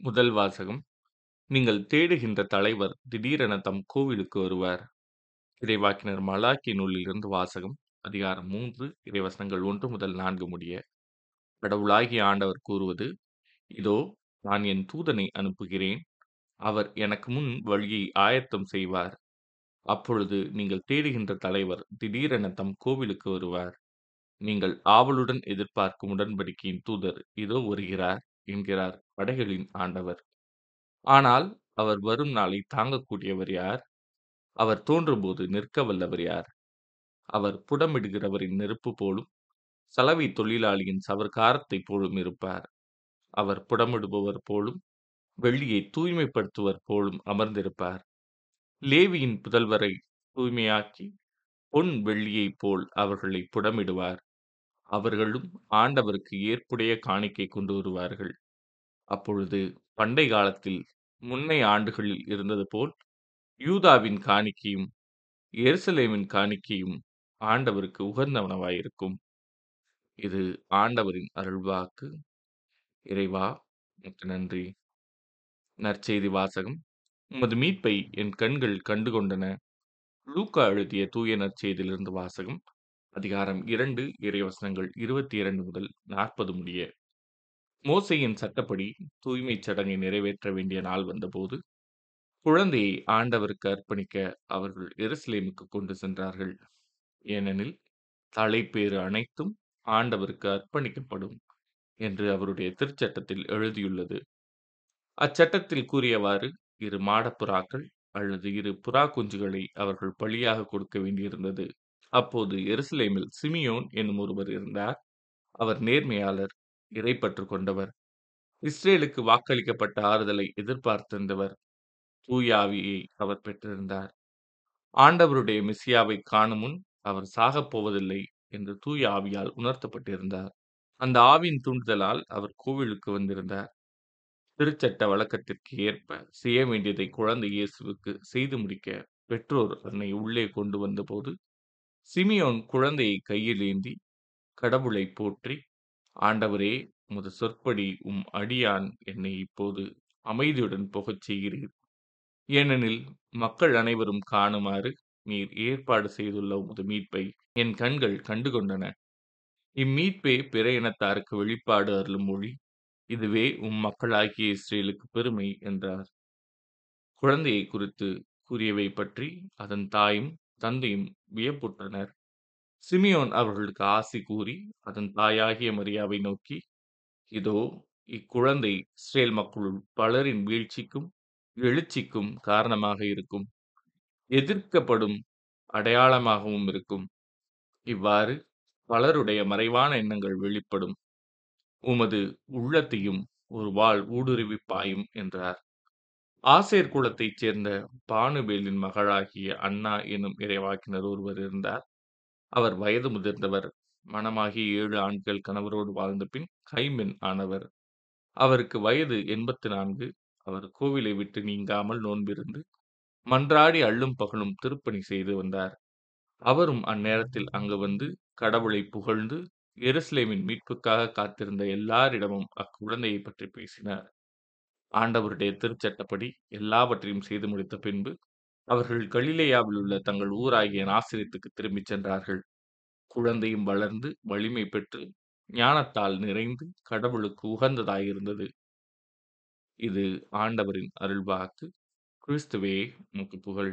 முதல் வாசகம். நீங்கள் தேடுகின்ற தலைவர் திடீரென தம் கோவிலுக்கு வருவார். இறைவாக்கினர் மலாக்கி நூலிலிருந்து வாசகம் அதிகாரம் மூன்று இறைவசனங்கள் ஒன்று முதல் நான்கு முடிய கடவுளாகிய ஆண்டவர் கூறுவது இதோ நான் என் தூதனை அனுப்புகிறேன். அவர் எனக்கு முன் வழியை ஆயத்தம் செய்வார். அப்பொழுது நீங்கள் தேடுகின்ற தலைவர் திடீரென தம் கோவிலுக்கு வருவார். நீங்கள் ஆவலுடன் எதிர்பார்க்கும் உடன்படிக்கையின் தூதர் இதோ வருகிறார். என்கிறார் படைகளின் ஆண்டவர். ஆனால் அவர் வரும் நாளை தாங்கக்கூடியவர் யார்? அவர் தோன்றும்போது நிற்க வல்லவர் யார்? அவர் புடமிடுகிறவரின் நெருப்பு போலும் சலவை தொழிலாளியின் சவர்காரத்தைப் போலும் இருப்பார். அவர் புடமிடுபவர் போலும் வெள்ளியை தூய்மைப்படுத்துவர் போலும் அமர்ந்திருப்பார். லேவியின் புதல்வரை தூய்மையாக்கி பொன் வெள்ளியைப் போல் அவர்களை புடமிடுவார். அவர்களும் ஆண்டவருக்கு ஏற்புடைய காணிக்கை கொண்டு வருவார்கள். அப்பொழுது பண்டை காலத்தில் முன்னைய ஆண்டுகளில் இருந்தது போல் யூதாவின் காணிக்கையும் எருசலேமின் காணிக்கையும் ஆண்டவருக்கு உகந்தவனவாயிருக்கும். இது ஆண்டவரின் அருள்வாக்கு. இறைவா உமக்கு நன்றி. நற்செய்தி வாசகம். உமது மீட்பை என் கண்கள் கண்டுகொண்டன. லூக்கா எழுதிய தூய நற்செய்தியிலிருந்து வாசகம். அதிகாரம் இரண்டு இறைவசனங்கள் இருபத்தி இரண்டு முதல் நாற்பது முடிய. மோசையின் சட்டப்படி தூய்மைச் சடங்கை நிறைவேற்ற வேண்டிய நாள் வந்தபோது குழந்தையை ஆண்டவருக்கு அர்ப்பணிக்க அவர்கள் எருசலேமுக்கு கொண்டு சென்றார்கள். ஏனெனில் தலைப்பேறு அனைத்தும் ஆண்டவருக்கு அர்ப்பணிக்கப்படும் என்று அவருடைய திருச்சட்டத்தில் எழுதியுள்ளது. அச்சட்டத்தில் கூறியவாறு இரு மாடப்புறாக்கள் அல்லது இரு புறா குஞ்சுகளை அவர்கள் பலியாக கொடுக்க வேண்டியிருந்தது. அப்போது எருசலேமில் சிமியோன் என்னும் ஒருவர் இருந்தார். அவர் நேர்மையாளர் இறைப்பற்று கொண்டவர். இஸ்ரேலுக்கு வாக்களிக்கப்பட்ட ஆறுதலை எதிர்பார்த்திருந்தவர் தூயாவியை அவர் பெற்றிருந்தார். ஆண்டவருடைய மெசியாவை காணும் முன் அவர் சாகப் போவதில்லை என்று தூய ஆவியால் உணர்த்தப்பட்டிருந்தார். அந்த ஆவியின் தூண்டுதலால் அவர் கோவிலுக்கு வந்திருந்தார். திருச்சட்ட வழக்கத்திற்கு ஏற்ப செய்ய வேண்டியதை குழந்தை இயேசுவுக்கு செய்து முடிக்க பெற்றோர் தன்னை உள்ளே கொண்டு வந்தபோது சிமியோன் குழந்தையை கையில் ஏந்தி கடவுளை போற்றி ஆண்டவரே உமது சொற்படி உம் அடியான் என்னை இப்போது அமைதியுடன் போகச் செய்கிறீர். ஏனெனில் மக்கள் அனைவரும் காணுமாறு நீர் ஏற்பாடு செய்துள்ள உமது மீட்பை என் கண்கள் கண்டுகொண்டன. இம்மீட்பே பிற இனத்தாருக்கு வெளிப்பாடு அருளும் மொழி. இதுவே உம் மக்களாகிய இஸ்ரேலுக்கு பெருமை என்றார். குழந்தையை குறித்து கூறியவை பற்றி அதன் தாயும் தந்தையும் வியப்புற்றனர். சிமியோன் அவர்களுக்கு ஆசி கூறி அதன் தாயாகிய மரியாவை நோக்கி இதோ இக்குழந்தை இஸ்ரேல் மக்களுள் பலரின் வீழ்ச்சிக்கும் எழுச்சிக்கும் காரணமாக இருக்கும். எதிர்க்கப்படும் அடையாளமாகவும் இருக்கும். இவ்வாறு பலருடைய மறைவான எண்ணங்கள் வெளிப்படும். உமது உள்ளத்தையும் ஒரு வாள் ஊடுருவி பாயும் என்றார். ஆசேர் குலத்தைச் சேர்ந்த பானுபேலின் மகளாகிய அண்ணா எனும் இறைவாக்கினர் ஒருவர் இருந்தார். அவர் வயது முதிர்ந்தவர். மணமாகி ஏழு ஆண்கள் கணவரோடு வாழ்ந்த பின் கைமென் ஆனவர். அவருக்கு வயது எண்பத்து நான்கு அவர் கோவிலை விட்டு நீங்காமல் நோன்பிருந்து மன்றாடி அள்ளும் பகலும் திருப்பணி செய்து வந்தார். அவரும் அந்நேரத்தில் அங்கு வந்து கடவுளை புகழ்ந்து எருசலேமின் மீட்புக்காக காத்திருந்த எல்லாரிடமும் அக்குழந்தையை பற்றி பேசினார். ஆண்டவருடைய திருச்சட்டப்படி எல்லாவற்றையும் செய்து முடித்த பின்பு அவர்கள் கலிலேயாவில் உள்ள தங்கள் ஊராகிய நாசிரியத்துக்கு திரும்பிச் சென்றார்கள். குழந்தையும் வளர்ந்து வலிமை பெற்று ஞானத்தால் நிறைந்து கடவுளுக்கு உகந்ததாயிருந்தது. இது ஆண்டவரின் அருள்வாக்கு. கிறிஸ்துவே உமக்கு புகழ்.